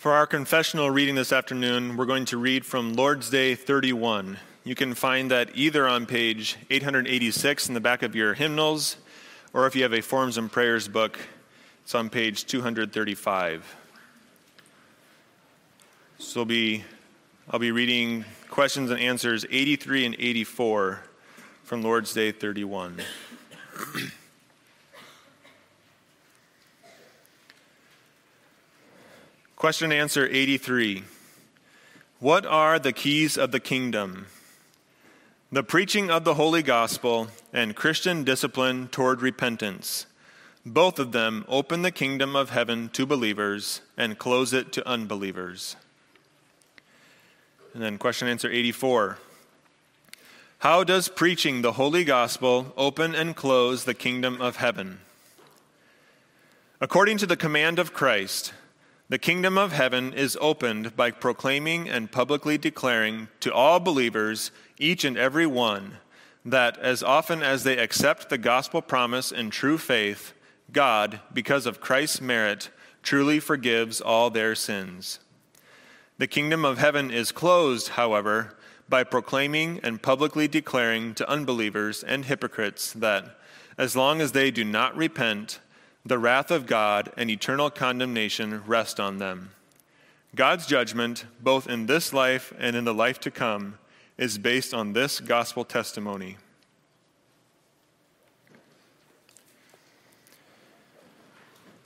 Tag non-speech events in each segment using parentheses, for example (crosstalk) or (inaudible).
For our confessional reading this afternoon, we're going to read from Lord's Day 31. You can find that either on page 886 in the back of your hymnals, or if you have a Forms and Prayers book, it's on page 235. So I'll be, I'll be reading questions and answers 83 and 84 from Lord's Day 31. Question and answer 83 What are the keys of the kingdom? The preaching of the Holy Gospel and Christian discipline toward repentance. Both of them open the kingdom of heaven to believers and close it to unbelievers. And then question and answer 84. How does preaching the Holy Gospel open and close the kingdom of heaven? According to the command of Christ, the kingdom of heaven is opened by proclaiming and publicly declaring to all believers, each and every one, that as often as they accept the gospel promise in true faith, God, because of Christ's merit, truly forgives all their sins. The kingdom of heaven is closed, however, by proclaiming and publicly declaring to unbelievers and hypocrites that, as long as they do not repent, the wrath of God and eternal condemnation rest on them. God's judgment, both in this life and in the life to come, is based on this gospel testimony.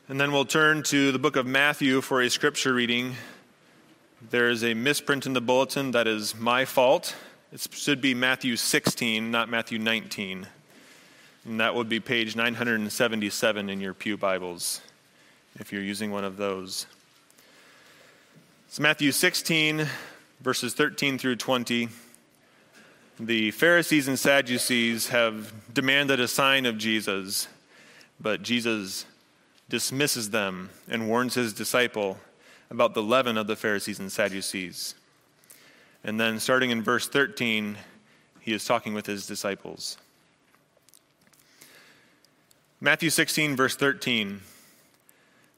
And then we'll turn to the book of Matthew for a scripture reading. There is a misprint in the bulletin that is my fault. It should be Matthew 16, not Matthew 19. And that would be page 977 in your Pew Bibles, if you're using one of those. It's Matthew 16, verses 13 through 20. The Pharisees and Sadducees have demanded a sign of Jesus, but Jesus dismisses them and warns his disciple about the leaven of the Pharisees and Sadducees. And then, starting in verse 13, he is talking with his disciples. Matthew 16, verse 13.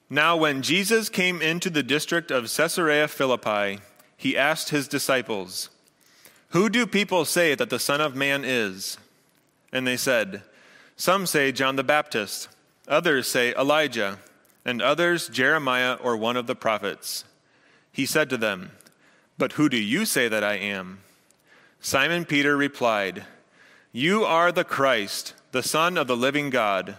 Now, when Jesus came into the district of Caesarea Philippi, he asked his disciples, Who do people say that the Son of Man is? And they said, Some say John the Baptist, others say Elijah, and others Jeremiah or one of the prophets. He said to them, But who do you say that I am? Simon Peter replied, You are the Christ, the Son of the living God.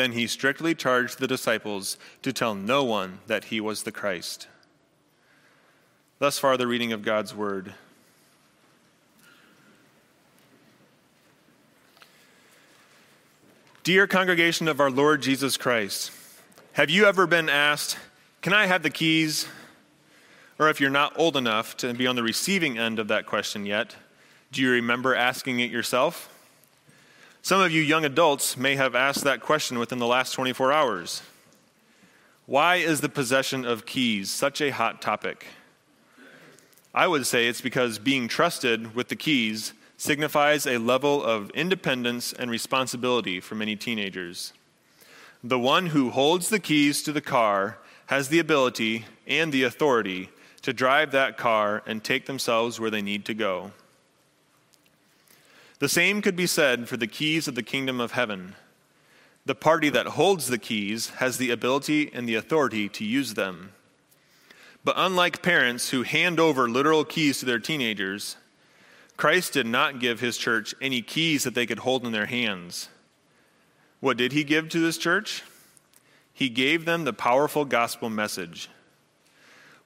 Then he strictly charged the disciples to tell no one that he was the Christ. Thus far, the reading of God's word. Dear congregation of our Lord Jesus Christ, have you ever been asked, Can I have the keys? Or if you're not old enough to be on the receiving end of that question yet, do you remember asking it yourself? Some of you young adults may have asked that question within the last 24 hours. Why is the possession of keys such a hot topic? I would say it's because being trusted with the keys signifies a level of independence and responsibility for many teenagers. The one who holds the keys to the car has the ability and the authority to drive that car and take themselves where they need to go. The same could be said for the keys of the kingdom of heaven. The party that holds the keys has the ability and the authority to use them. But unlike parents who hand over literal keys to their teenagers, Christ did not give his church any keys that they could hold in their hands. What did he give to this church? He gave them the powerful gospel message.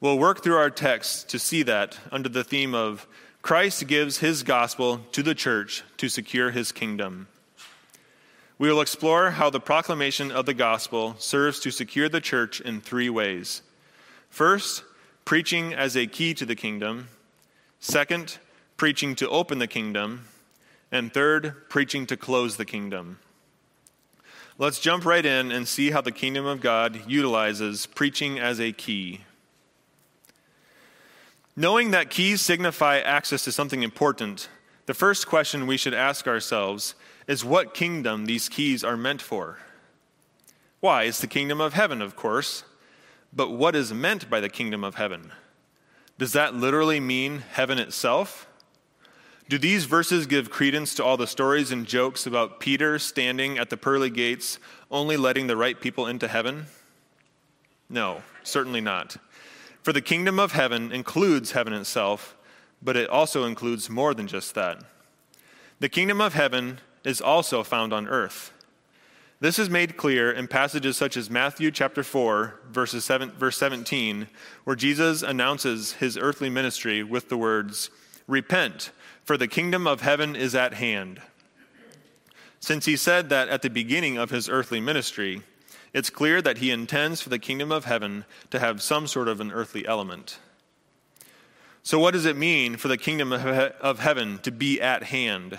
We'll work through our text to see that under the theme of Christ gives his gospel to the church to secure his kingdom. We will explore how the proclamation of the gospel serves to secure the church in three ways. First, preaching as a key to the kingdom. Second, preaching to open the kingdom. And third, preaching to close the kingdom. Let's jump right in and see how the kingdom of God utilizes preaching as a key. Knowing that keys signify access to something important, the first question we should ask ourselves is what kingdom these keys are meant for. Why? It's the kingdom of heaven, of course. But what is meant by the kingdom of heaven? Does that literally mean heaven itself? Do these verses give credence to all the stories and jokes about Peter standing at the pearly gates, only letting the right people into heaven? No, certainly not. For the kingdom of heaven includes heaven itself, but it also includes more than just that. The kingdom of heaven is also found on earth. This is made clear in passages such as Matthew chapter 4, verses 7, verse 17, where Jesus announces his earthly ministry with the words, Repent, for the kingdom of heaven is at hand. Since he said that at the beginning of his earthly ministry, it's clear that he intends for the kingdom of heaven to have some sort of an earthly element. So, what does it mean for the kingdom of heaven to be at hand?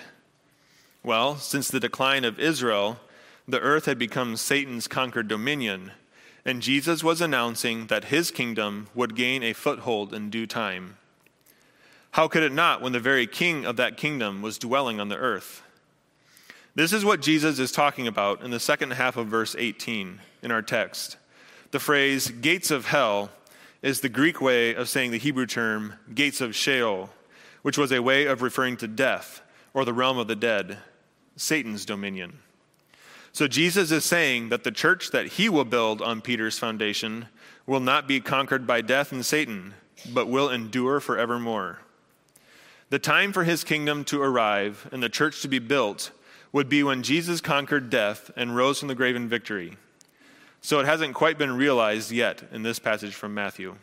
Well, since the decline of Israel, the earth had become Satan's conquered dominion, and Jesus was announcing that his kingdom would gain a foothold in due time. How could it not when the very king of that kingdom was dwelling on the earth? This is what Jesus is talking about in the second half of verse 18 in our text. The phrase gates of hell is the Greek way of saying the Hebrew term gates of Sheol, which was a way of referring to death or the realm of the dead. Satan's dominion. So Jesus is saying that the church that he will build on Peter's foundation will not be conquered by death and Satan, but will endure forevermore. The time for his kingdom to arrive and the church to be built would be when Jesus conquered death and rose from the grave in victory. So it hasn't quite been realized yet in this passage from Matthew.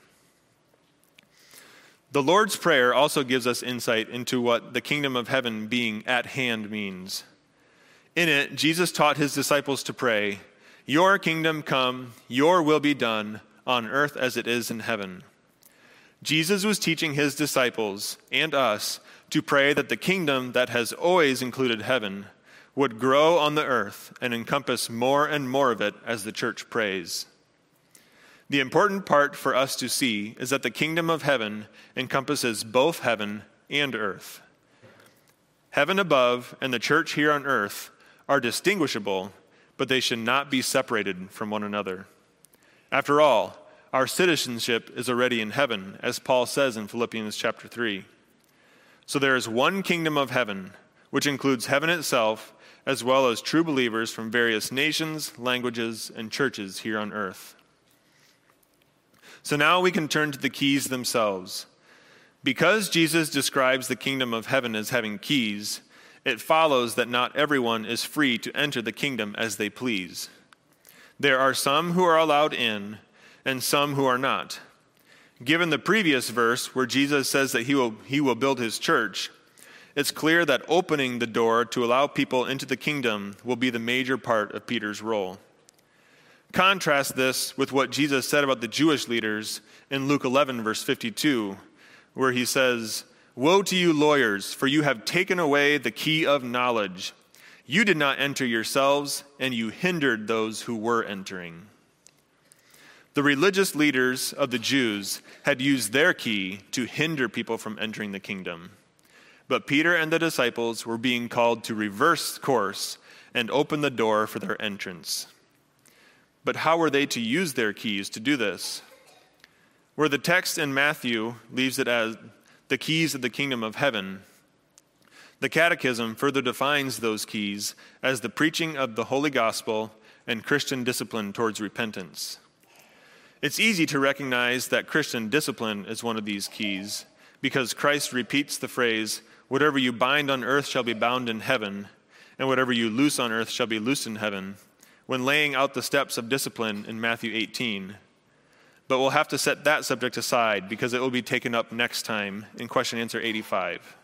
The Lord's Prayer also gives us insight into what the kingdom of heaven being at hand means. In it, Jesus taught his disciples to pray, Your kingdom come, your will be done, on earth as it is in heaven. Jesus was teaching his disciples and us to pray that the kingdom that has always included heaven would grow on the earth and encompass more and more of it as the church prays. The important part for us to see is that the kingdom of heaven encompasses both heaven and earth. Heaven above and the church here on earth are distinguishable, but they should not be separated from one another. After all, our citizenship is already in heaven, as Paul says in Philippians chapter 3. So there is one kingdom of heaven, which includes heaven itself, as well as true believers from various nations, languages, and churches here on earth. So now we can turn to the keys themselves. Because Jesus describes the kingdom of heaven as having keys, it follows that not everyone is free to enter the kingdom as they please. There are some who are allowed in, and some who are not. Given the previous verse where Jesus says that he will, he will build his church, it's clear that opening the door to allow people into the kingdom will be the major part of Peter's role. Contrast this with what Jesus said about the Jewish leaders in Luke 11, verse 52, where he says, Woe to you, lawyers, for you have taken away the key of knowledge. You did not enter yourselves, and you hindered those who were entering. The religious leaders of the Jews had used their key to hinder people from entering the kingdom. But Peter and the disciples were being called to reverse course and open the door for their entrance. But how were they to use their keys to do this? Where the text in Matthew leaves it as the keys of the kingdom of heaven. The Catechism further defines those keys as the preaching of the Holy Gospel and Christian discipline towards repentance. It's easy to recognize that Christian discipline is one of these keys because Christ repeats the phrase, Whatever you bind on earth shall be bound in heaven, and whatever you loose on earth shall be loosed in heaven, when laying out the steps of discipline in Matthew 18. But we'll have to set that subject aside because it will be taken up next time in question answer 85.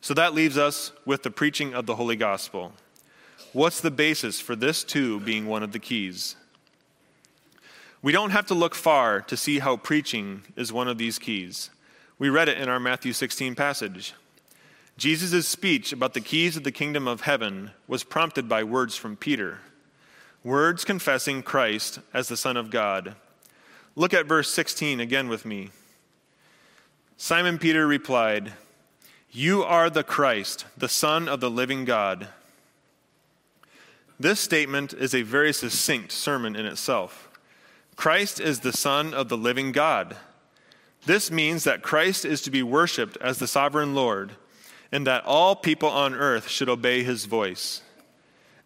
So that leaves us with the preaching of the Holy Gospel. What's the basis for this too being one of the keys? We don't have to look far to see how preaching is one of these keys. We read it in our Matthew 16 passage. Jesus' speech about the keys of the kingdom of heaven was prompted by words from Peter, words confessing Christ as the Son of God. Look at verse 16 again with me. Simon Peter replied, You are the Christ, the Son of the living God. This statement is a very succinct sermon in itself. Christ is the Son of the living God. This means that Christ is to be worshiped as the sovereign Lord, and that all people on earth should obey his voice.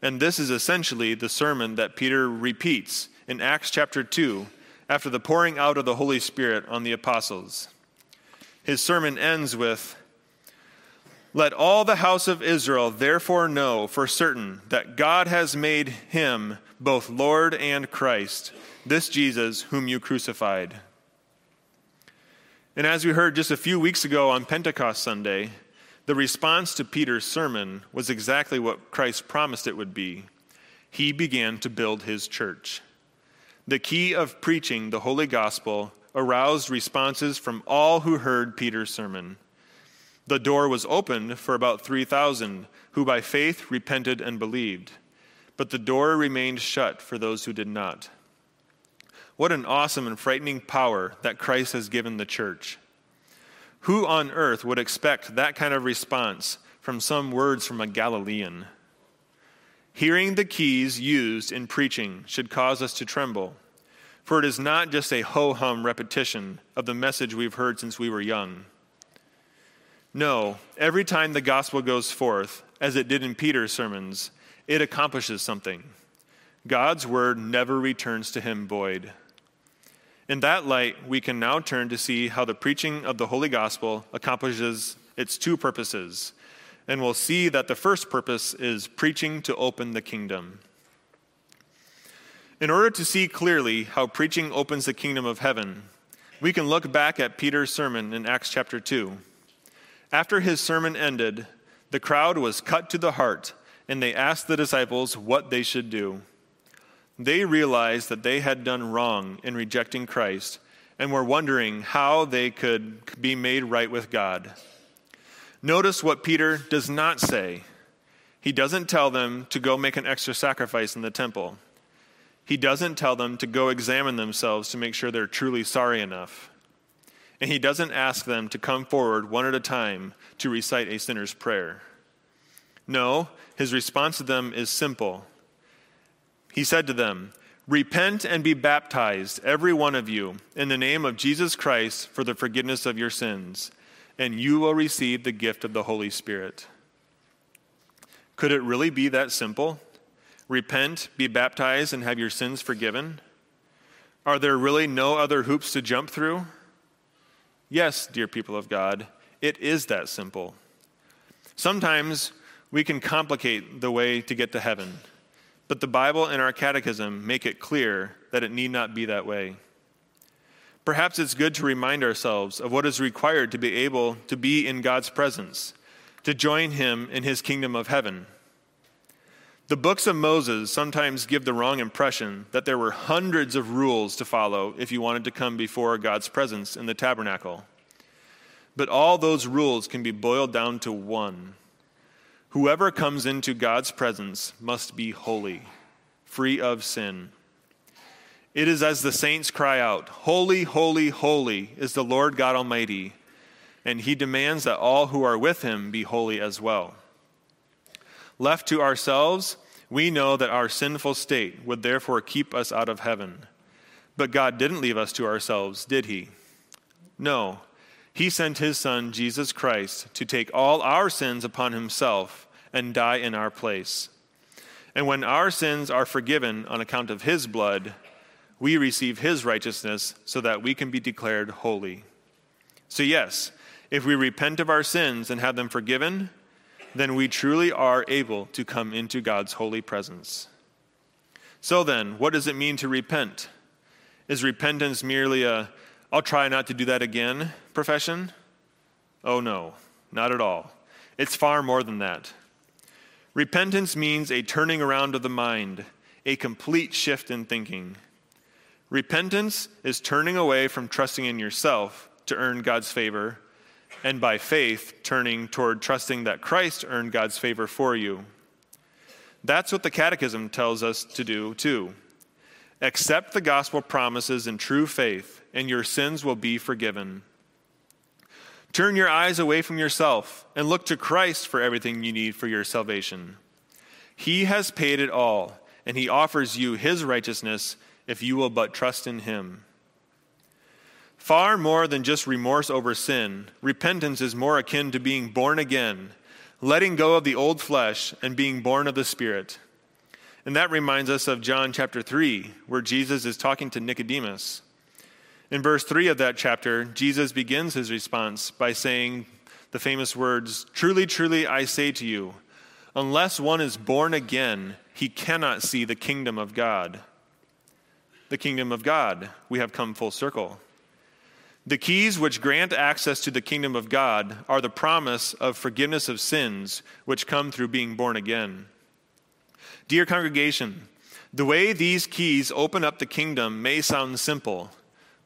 And this is essentially the sermon that Peter repeats in Acts chapter 2 after the pouring out of the Holy Spirit on the apostles. His sermon ends with Let all the house of Israel therefore know for certain that God has made him both Lord and Christ, this Jesus whom you crucified. And as we heard just a few weeks ago on Pentecost Sunday, the response to Peter's sermon was exactly what Christ promised it would be. He began to build his church. The key of preaching the holy gospel aroused responses from all who heard Peter's sermon. The door was opened for about 3,000 who by faith repented and believed, but the door remained shut for those who did not. What an awesome and frightening power that Christ has given the church. Who on earth would expect that kind of response from some words from a Galilean? Hearing the keys used in preaching should cause us to tremble. For it is not just a ho hum repetition of the message we've heard since we were young. No, every time the gospel goes forth, as it did in Peter's sermons, it accomplishes something. God's word never returns to him void. In that light, we can now turn to see how the preaching of the Holy Gospel accomplishes its two purposes. And we'll see that the first purpose is preaching to open the kingdom. In order to see clearly how preaching opens the kingdom of heaven, we can look back at Peter's sermon in Acts chapter 2. After his sermon ended, the crowd was cut to the heart, and they asked the disciples what they should do. They realized that they had done wrong in rejecting Christ and were wondering how they could be made right with God. Notice what Peter does not say. He doesn't tell them to go make an extra sacrifice in the temple. He doesn't tell them to go examine themselves to make sure they're truly sorry enough. And he doesn't ask them to come forward one at a time to recite a sinner's prayer. No, his response to them is simple. He said to them, Repent and be baptized, every one of you, in the name of Jesus Christ for the forgiveness of your sins, and you will receive the gift of the Holy Spirit. Could it really be that simple? repent, be baptized, and have your sins forgiven? Are there really no other hoops to jump through? Yes, dear people of God, it is that simple. Sometimes we can complicate the way to get to heaven, but the Bible and our catechism make it clear that it need not be that way. Perhaps it's good to remind ourselves of what is required to be able to be in God's presence, to join Him in His kingdom of heaven. The books of Moses sometimes give the wrong impression that there were hundreds of rules to follow if you wanted to come before God's presence in the tabernacle. But all those rules can be boiled down to one Whoever comes into God's presence must be holy, free of sin. It is as the saints cry out, Holy, holy, holy is the Lord God Almighty, and he demands that all who are with him be holy as well. Left to ourselves, we know that our sinful state would therefore keep us out of heaven. But God didn't leave us to ourselves, did He? No. He sent His Son, Jesus Christ, to take all our sins upon Himself and die in our place. And when our sins are forgiven on account of His blood, we receive His righteousness so that we can be declared holy. So, yes, if we repent of our sins and have them forgiven, then we truly are able to come into God's holy presence. So then, what does it mean to repent? Is repentance merely a, I'll try not to do that again profession? Oh no, not at all. It's far more than that. Repentance means a turning around of the mind, a complete shift in thinking. Repentance is turning away from trusting in yourself to earn God's favor, and by faith, turning toward trusting that Christ earned God's favor for you. That's what the Catechism tells us to do, too. Accept the gospel promises in true faith, and your sins will be forgiven. Turn your eyes away from yourself and look to Christ for everything you need for your salvation. He has paid it all, and He offers you His righteousness if you will but trust in Him. Far more than just remorse over sin, repentance is more akin to being born again, letting go of the old flesh and being born of the Spirit. And that reminds us of John chapter 3, where Jesus is talking to Nicodemus. In verse 3 of that chapter, Jesus begins his response by saying the famous words Truly, truly, I say to you, unless one is born again, he cannot see the kingdom of God. The kingdom of God, we have come full circle. The keys which grant access to the kingdom of God are the promise of forgiveness of sins, which come through being born again. Dear congregation, the way these keys open up the kingdom may sound simple,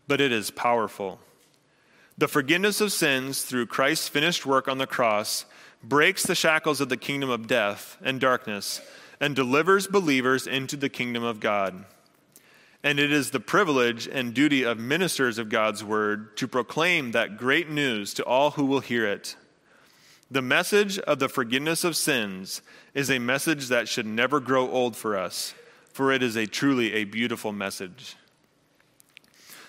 but it is powerful. The forgiveness of sins through Christ's finished work on the cross breaks the shackles of the kingdom of death and darkness and delivers believers into the kingdom of God and it is the privilege and duty of ministers of God's word to proclaim that great news to all who will hear it. The message of the forgiveness of sins is a message that should never grow old for us, for it is a truly a beautiful message.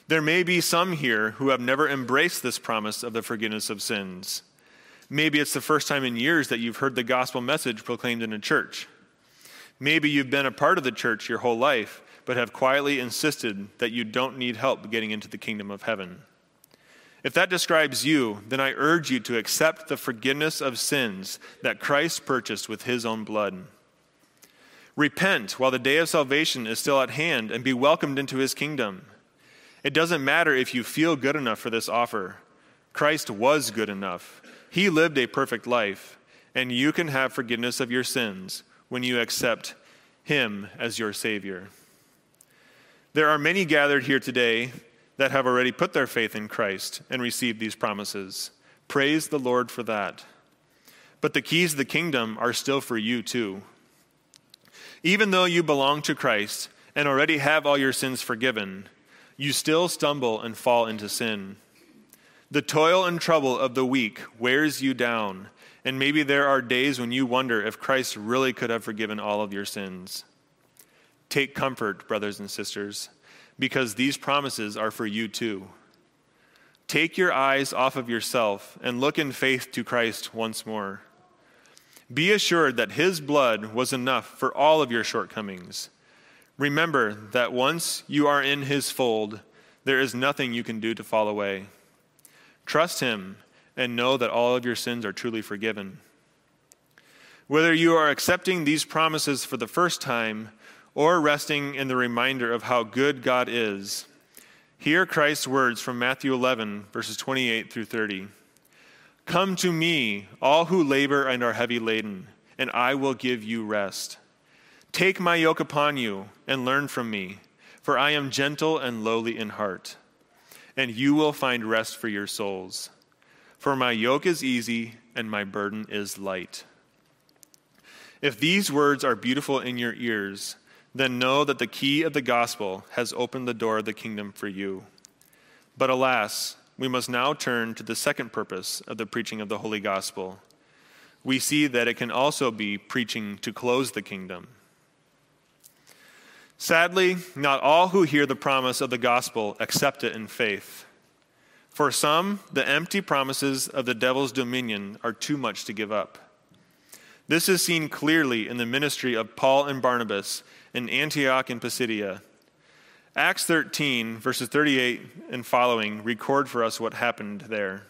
There may be some here who have never embraced this promise of the forgiveness of sins. Maybe it's the first time in years that you've heard the gospel message proclaimed in a church. Maybe you've been a part of the church your whole life but have quietly insisted that you don't need help getting into the kingdom of heaven. If that describes you, then I urge you to accept the forgiveness of sins that Christ purchased with his own blood. Repent while the day of salvation is still at hand and be welcomed into his kingdom. It doesn't matter if you feel good enough for this offer. Christ was good enough. He lived a perfect life, and you can have forgiveness of your sins when you accept him as your Savior. There are many gathered here today that have already put their faith in Christ and received these promises. Praise the Lord for that. But the keys of the kingdom are still for you too. Even though you belong to Christ and already have all your sins forgiven, you still stumble and fall into sin. The toil and trouble of the week wears you down, and maybe there are days when you wonder if Christ really could have forgiven all of your sins. Take comfort, brothers and sisters, because these promises are for you too. Take your eyes off of yourself and look in faith to Christ once more. Be assured that His blood was enough for all of your shortcomings. Remember that once you are in His fold, there is nothing you can do to fall away. Trust Him and know that all of your sins are truly forgiven. Whether you are accepting these promises for the first time or resting in the reminder of how good God is, hear Christ's words from Matthew 11, verses 28 through 30. Come to me, all who labor and are heavy laden, and I will give you rest. Take my yoke upon you and learn from me, for I am gentle and lowly in heart, and you will find rest for your souls. For my yoke is easy and my burden is light. If these words are beautiful in your ears, then know that the key of the gospel has opened the door of the kingdom for you. But alas, we must now turn to the second purpose of the preaching of the holy gospel. We see that it can also be preaching to close the kingdom. Sadly, not all who hear the promise of the gospel accept it in faith. For some, the empty promises of the devil's dominion are too much to give up. This is seen clearly in the ministry of Paul and Barnabas in Antioch and Pisidia. Acts 13, verses 38 and following, record for us what happened there.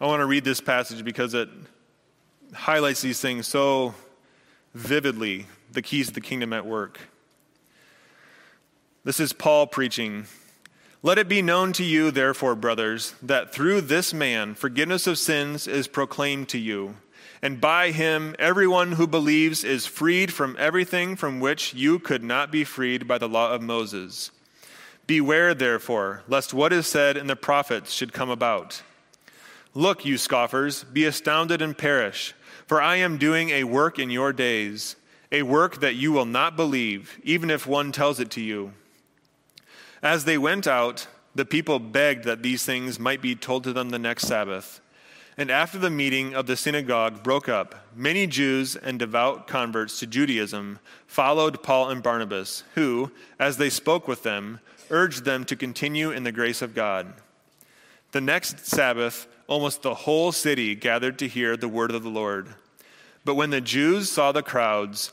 I want to read this passage because it highlights these things so vividly the keys of the kingdom at work. This is Paul preaching. Let it be known to you, therefore, brothers, that through this man forgiveness of sins is proclaimed to you and by him everyone who believes is freed from everything from which you could not be freed by the law of Moses. Beware, therefore, lest what is said in the prophets should come about. Look, you scoffers, be astounded and perish, for I am doing a work in your days, a work that you will not believe, even if one tells it to you. As they went out, the people begged that these things might be told to them the next Sabbath. And after the meeting of the synagogue broke up, many Jews and devout converts to Judaism followed Paul and Barnabas, who, as they spoke with them, urged them to continue in the grace of God. The next Sabbath, almost the whole city gathered to hear the word of the Lord. But when the Jews saw the crowds,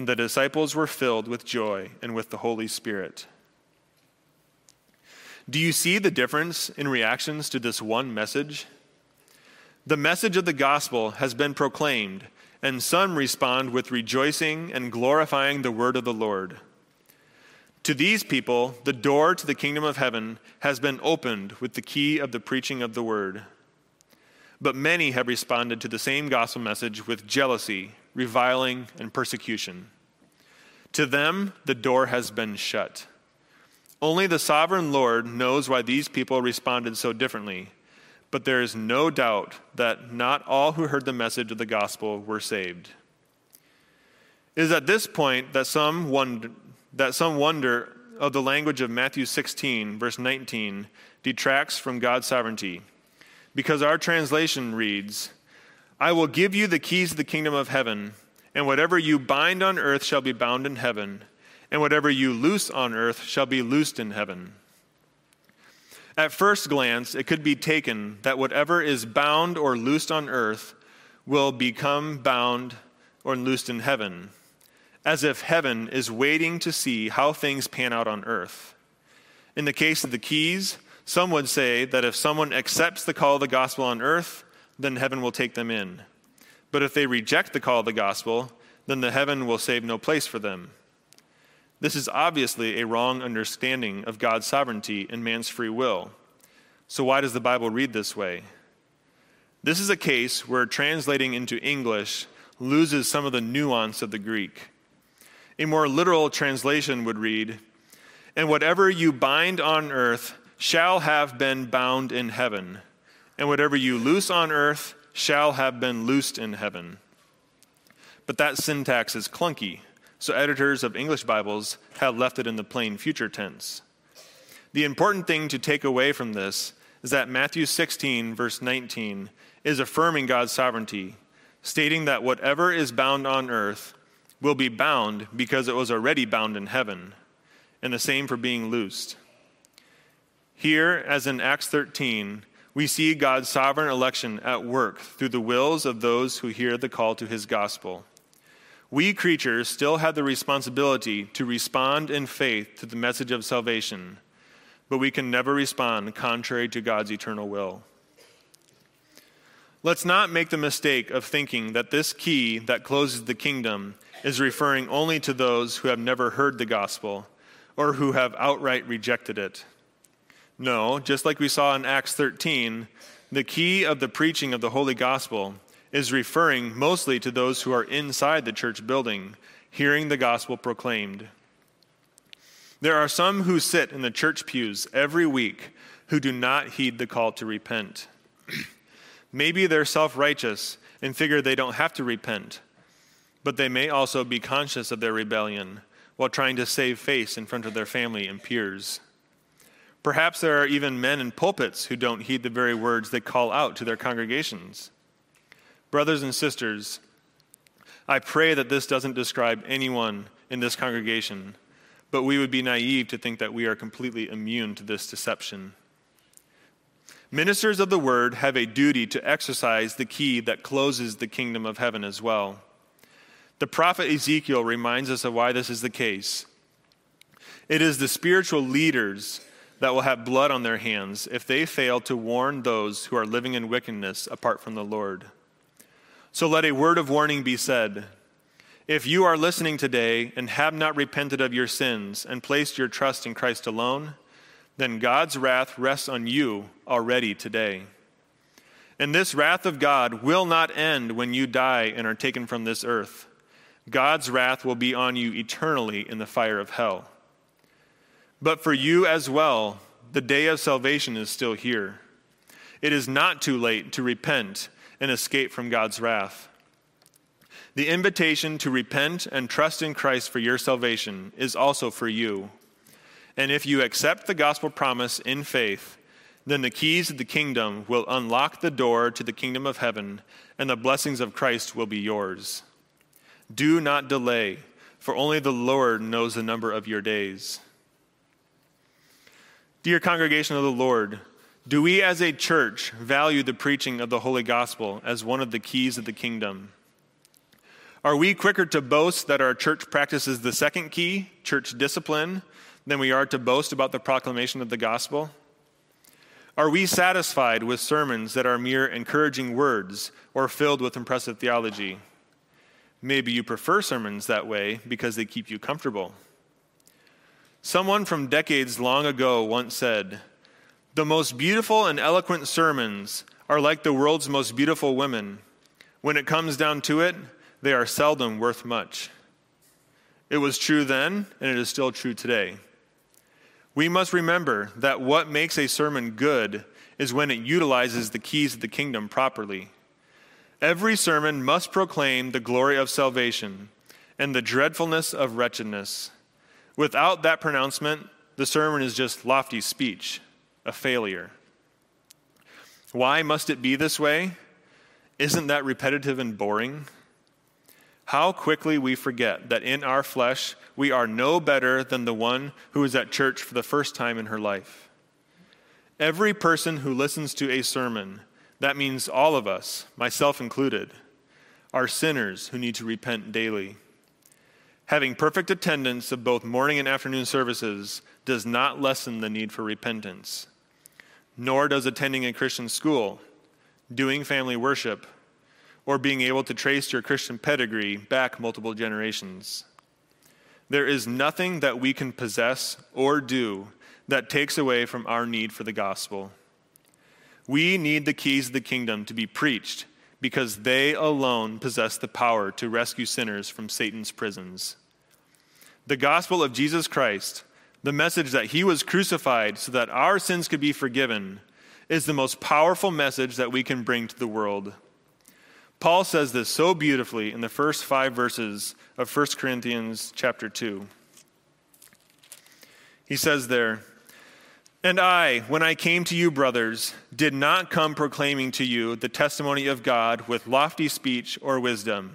And the disciples were filled with joy and with the Holy Spirit. Do you see the difference in reactions to this one message? The message of the gospel has been proclaimed, and some respond with rejoicing and glorifying the word of the Lord. To these people, the door to the kingdom of heaven has been opened with the key of the preaching of the word. But many have responded to the same gospel message with jealousy, reviling, and persecution. To them, the door has been shut. Only the sovereign Lord knows why these people responded so differently but there is no doubt that not all who heard the message of the gospel were saved. It is at this point that some wonder, that some wonder of the language of Matthew 16, verse 19, detracts from God's sovereignty. Because our translation reads, I will give you the keys of the kingdom of heaven, and whatever you bind on earth shall be bound in heaven, and whatever you loose on earth shall be loosed in heaven. At first glance, it could be taken that whatever is bound or loosed on earth will become bound or loosed in heaven, as if heaven is waiting to see how things pan out on earth. In the case of the keys, some would say that if someone accepts the call of the gospel on earth, then heaven will take them in. But if they reject the call of the gospel, then the heaven will save no place for them. This is obviously a wrong understanding of God's sovereignty and man's free will. So, why does the Bible read this way? This is a case where translating into English loses some of the nuance of the Greek. A more literal translation would read, And whatever you bind on earth shall have been bound in heaven, and whatever you loose on earth shall have been loosed in heaven. But that syntax is clunky so editors of English Bibles have left it in the plain future tense. The important thing to take away from this is that Matthew 16, verse 19, is affirming God's sovereignty, stating that whatever is bound on earth will be bound because it was already bound in heaven, and the same for being loosed. Here, as in Acts 13, we see God's sovereign election at work through the wills of those who hear the call to his gospel. We creatures still have the responsibility to respond in faith to the message of salvation, but we can never respond contrary to God's eternal will. Let's not make the mistake of thinking that this key that closes the kingdom is referring only to those who have never heard the gospel or who have outright rejected it. No, just like we saw in Acts 13, the key of the preaching of the holy gospel is referring mostly to those who are inside the church building, hearing the gospel proclaimed. There are some who sit in the church pews every week who do not heed the call to repent. (clears throat) Maybe they're self righteous and figure they don't have to repent. but they may also be conscious of their rebellion while trying to save face in front of their family and peers. Perhaps there are even men in pulpits who don't heed the very words they call out to their congregations. Brothers and sisters, I pray that this doesn't describe anyone in this congregation, but we would be naive to think that we are completely immune to this deception. Ministers of the word have a duty to exercise the key that closes the kingdom of heaven as well. The prophet Ezekiel reminds us of why this is the case. It is the spiritual leaders that will have blood on their hands if they fail to warn those who are living in wickedness apart from the Lord. So let a word of warning be said. If you are listening today and have not repented of your sins and placed your trust in Christ alone, then God's wrath rests on you already today. And this wrath of God will not end when you die and are taken from this earth. God's wrath will be on you eternally in the fire of hell. But for you as well, the day of salvation is still here. It is not too late to repent and escape from God's wrath. The invitation to repent and trust in Christ for your salvation is also for you. And if you accept the gospel promise in faith, then the keys of the kingdom will unlock the door to the kingdom of heaven, and the blessings of Christ will be yours. Do not delay, for only the Lord knows the number of your days. Dear congregation of the Lord, do we as a church value the preaching of the Holy Gospel as one of the keys of the kingdom? Are we quicker to boast that our church practices the second key, church discipline, than we are to boast about the proclamation of the gospel? Are we satisfied with sermons that are mere encouraging words or filled with impressive theology? Maybe you prefer sermons that way because they keep you comfortable. Someone from decades long ago once said, The most beautiful and eloquent sermons are like the world's most beautiful women. When it comes down to it, they are seldom worth much. It was true then, and it is still true today. We must remember that what makes a sermon good is when it utilizes the keys of the kingdom properly. Every sermon must proclaim the glory of salvation and the dreadfulness of wretchedness. Without that pronouncement, the sermon is just lofty speech, a failure. Why must it be this way? Isn't that repetitive and boring? How quickly we forget that in our flesh we are no better than the one who is at church for the first time in her life. Every person who listens to a sermon that means all of us, myself included, are sinners who need to repent daily. Having perfect attendance of both morning and afternoon services does not lessen the need for repentance, nor does attending a Christian school, doing family worship, or being able to trace your Christian pedigree back multiple generations. There is nothing that we can possess or do that takes away from our need for the gospel. We need the keys of the kingdom to be preached because they alone possess the power to rescue sinners from Satan's prisons. The gospel of Jesus Christ, the message that he was crucified so that our sins could be forgiven, is the most powerful message that we can bring to the world. Paul says this so beautifully in the first 5 verses of 1 Corinthians chapter 2. He says there, and I, when I came to you, brothers, did not come proclaiming to you the testimony of God with lofty speech or wisdom.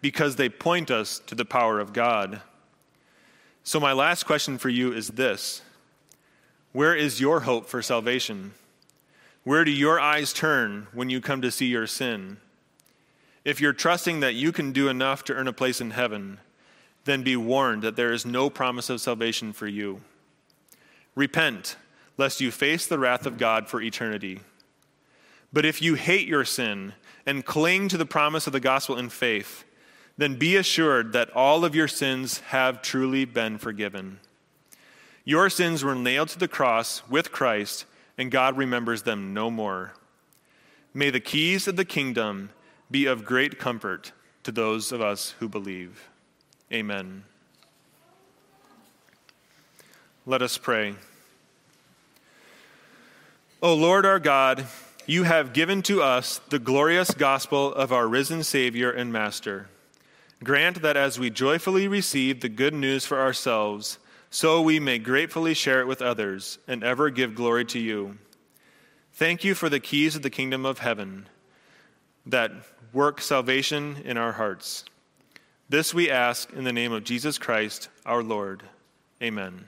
because they point us to the power of God. So, my last question for you is this Where is your hope for salvation? Where do your eyes turn when you come to see your sin? If you're trusting that you can do enough to earn a place in heaven, then be warned that there is no promise of salvation for you. Repent lest you face the wrath of God for eternity. But if you hate your sin and cling to the promise of the gospel in faith, then be assured that all of your sins have truly been forgiven. Your sins were nailed to the cross with Christ, and God remembers them no more. May the keys of the kingdom be of great comfort to those of us who believe. Amen. Let us pray. O Lord our God, you have given to us the glorious gospel of our risen Savior and Master. Grant that as we joyfully receive the good news for ourselves, so we may gratefully share it with others and ever give glory to you. Thank you for the keys of the kingdom of heaven that work salvation in our hearts. This we ask in the name of Jesus Christ, our Lord. Amen.